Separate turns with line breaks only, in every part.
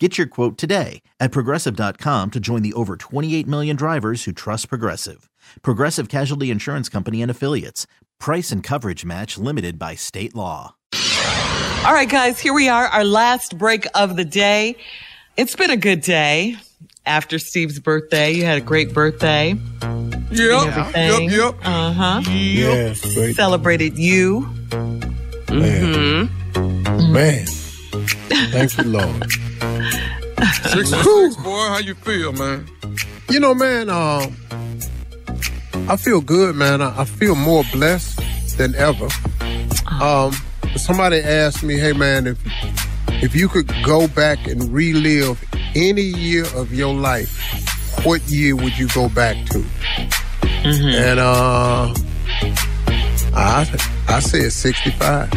Get your quote today at progressive.com to join the over 28 million drivers who trust Progressive. Progressive Casualty Insurance Company and Affiliates. Price and coverage match limited by state law.
All right, guys, here we are, our last break of the day. It's been a good day after Steve's birthday. You had a great birthday.
Yep, yep, yep.
Uh huh.
Yes, great.
Celebrated you.
Man. Man. Thank you, Lord.
Six six, boy. How you feel, man?
You know, man, uh, I feel good, man. I, I feel more blessed than ever. Um, somebody asked me, hey, man, if if you could go back and relive any year of your life, what year would you go back to? And uh, I I said 65.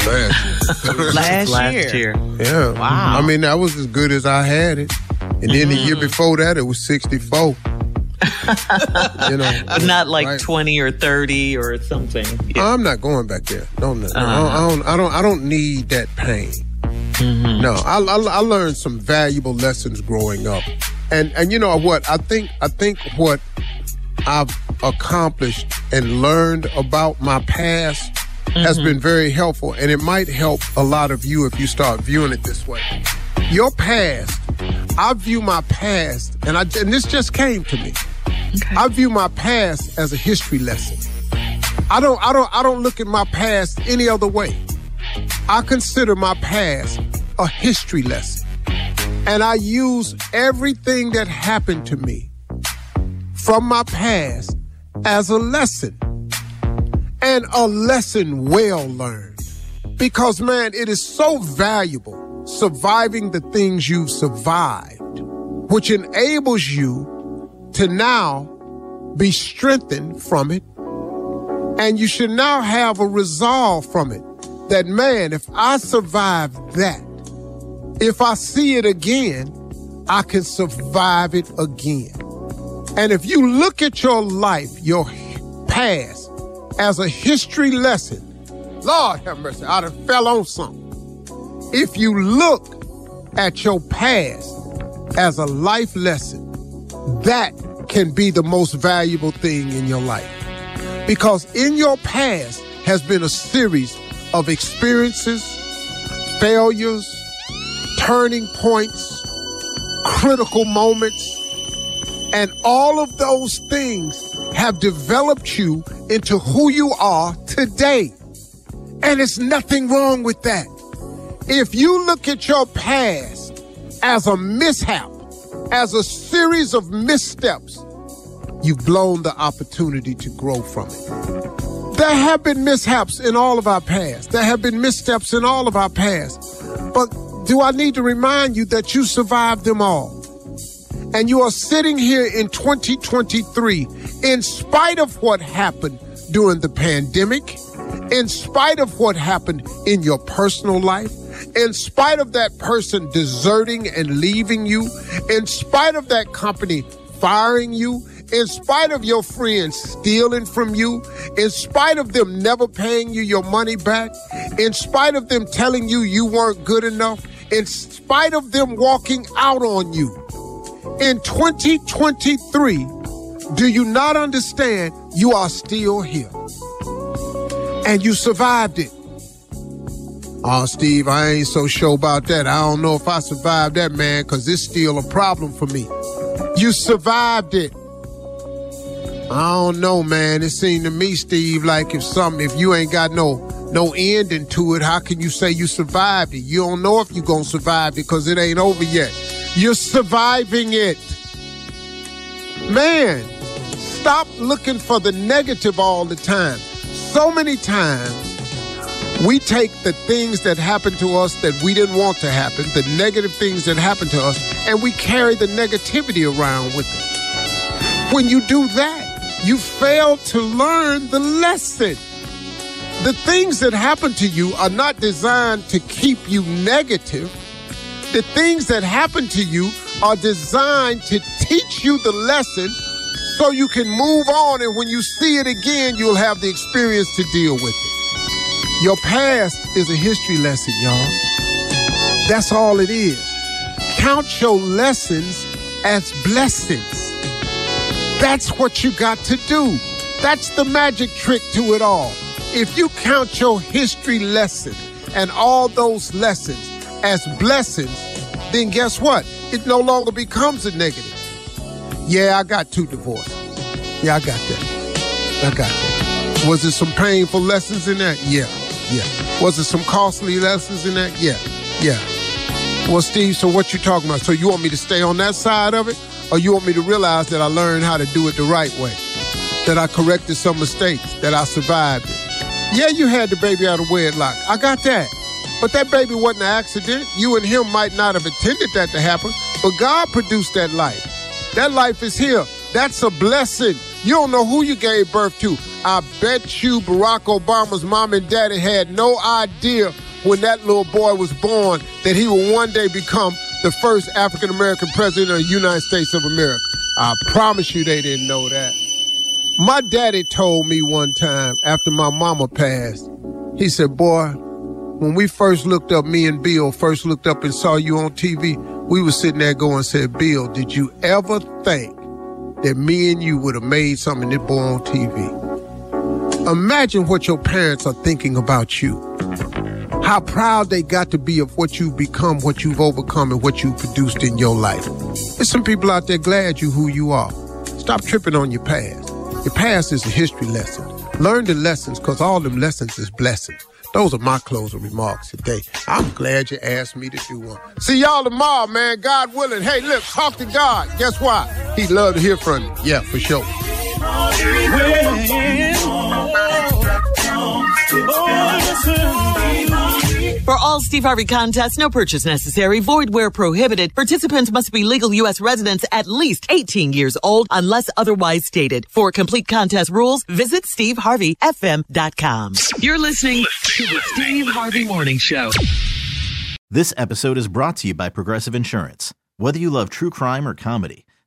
Last year.
Last,
last
year.
year.
Yeah.
Wow.
I mean, that was as good as I had it. And then the year mm. before that, it was 64. you know,
not like
right.
20 or 30 or something.
I'm not going back there. No, no, no. Uh-huh. I, don't, I don't. I don't need that pain. Mm-hmm. No, I, I, I learned some valuable lessons growing up, and and you know what? I think I think what I've accomplished and learned about my past has mm-hmm. been very helpful, and it might help a lot of you if you start viewing it this way. Your past, I view my past, and I and this just came to me. I view my past as a history lesson. I don't I don't I don't look at my past any other way. I consider my past a history lesson. And I use everything that happened to me from my past as a lesson. And a lesson well learned. Because man, it is so valuable surviving the things you've survived, which enables you to now be strengthened from it and you should now have a resolve from it that, man, if I survive that, if I see it again, I can survive it again. And if you look at your life, your past, as a history lesson, Lord have mercy, I'd have fell on something. If you look at your past as a life lesson, that can be the most valuable thing in your life. Because in your past has been a series of experiences, failures, turning points, critical moments, and all of those things have developed you into who you are today. And it's nothing wrong with that. If you look at your past as a mishap, as a series of missteps, you've blown the opportunity to grow from it. There have been mishaps in all of our past. There have been missteps in all of our past. But do I need to remind you that you survived them all? And you are sitting here in 2023 in spite of what happened during the pandemic, in spite of what happened in your personal life, in spite of that person deserting and leaving you, in spite of that company firing you, in spite of your friends stealing from you, in spite of them never paying you your money back, in spite of them telling you you weren't good enough, in spite of them walking out on you. In 2023, do you not understand you are still here? And you survived it. Oh, Steve, I ain't so sure about that. I don't know if I survived that, man, because it's still a problem for me. You survived it. I don't know, man. It seemed to me, Steve, like if something, if you ain't got no no ending to it, how can you say you survived it? You don't know if you're gonna survive because it ain't over yet. You're surviving it. Man, stop looking for the negative all the time. So many times we take the things that happen to us that we didn't want to happen, the negative things that happen to us, and we carry the negativity around with us. When you do that, You fail to learn the lesson. The things that happen to you are not designed to keep you negative. The things that happen to you are designed to teach you the lesson so you can move on. And when you see it again, you'll have the experience to deal with it. Your past is a history lesson, y'all. That's all it is. Count your lessons as blessings. That's what you got to do. That's the magic trick to it all. If you count your history lesson and all those lessons as blessings, then guess what? It no longer becomes a negative. Yeah, I got two divorces. Yeah, I got that. I got that. Was there some painful lessons in that? Yeah, yeah. Was there some costly lessons in that? Yeah, yeah. Well, Steve, so what you talking about? So you want me to stay on that side of it? Or you want me to realize that I learned how to do it the right way? That I corrected some mistakes, that I survived it? Yeah, you had the baby out of wedlock. I got that. But that baby wasn't an accident. You and him might not have intended that to happen, but God produced that life. That life is here. That's a blessing. You don't know who you gave birth to. I bet you Barack Obama's mom and daddy had no idea when that little boy was born that he would one day become the first African American president of the United States of America. I promise you they didn't know that. My daddy told me one time after my mama passed, he said, Boy, when we first looked up, me and Bill first looked up and saw you on TV, we were sitting there going, said, Bill, did you ever think that me and you would have made something that boy on TV? Imagine what your parents are thinking about you. How proud they got to be of what you've become, what you've overcome, and what you've produced in your life. There's some people out there glad you who you are. Stop tripping on your past. Your past is a history lesson. Learn the lessons because all them lessons is blessings. Those are my closing remarks today. I'm glad you asked me to do one. See y'all tomorrow, man. God willing. Hey, look, talk to God. Guess what? He'd love to hear from you. Yeah, for sure.
For all Steve Harvey contests, no purchase necessary, void where prohibited. Participants must be legal U.S. residents at least 18 years old unless otherwise stated. For complete contest rules, visit SteveHarveyFM.com. You're listening to the Steve Harvey Morning Show.
This episode is brought to you by Progressive Insurance. Whether you love true crime or comedy,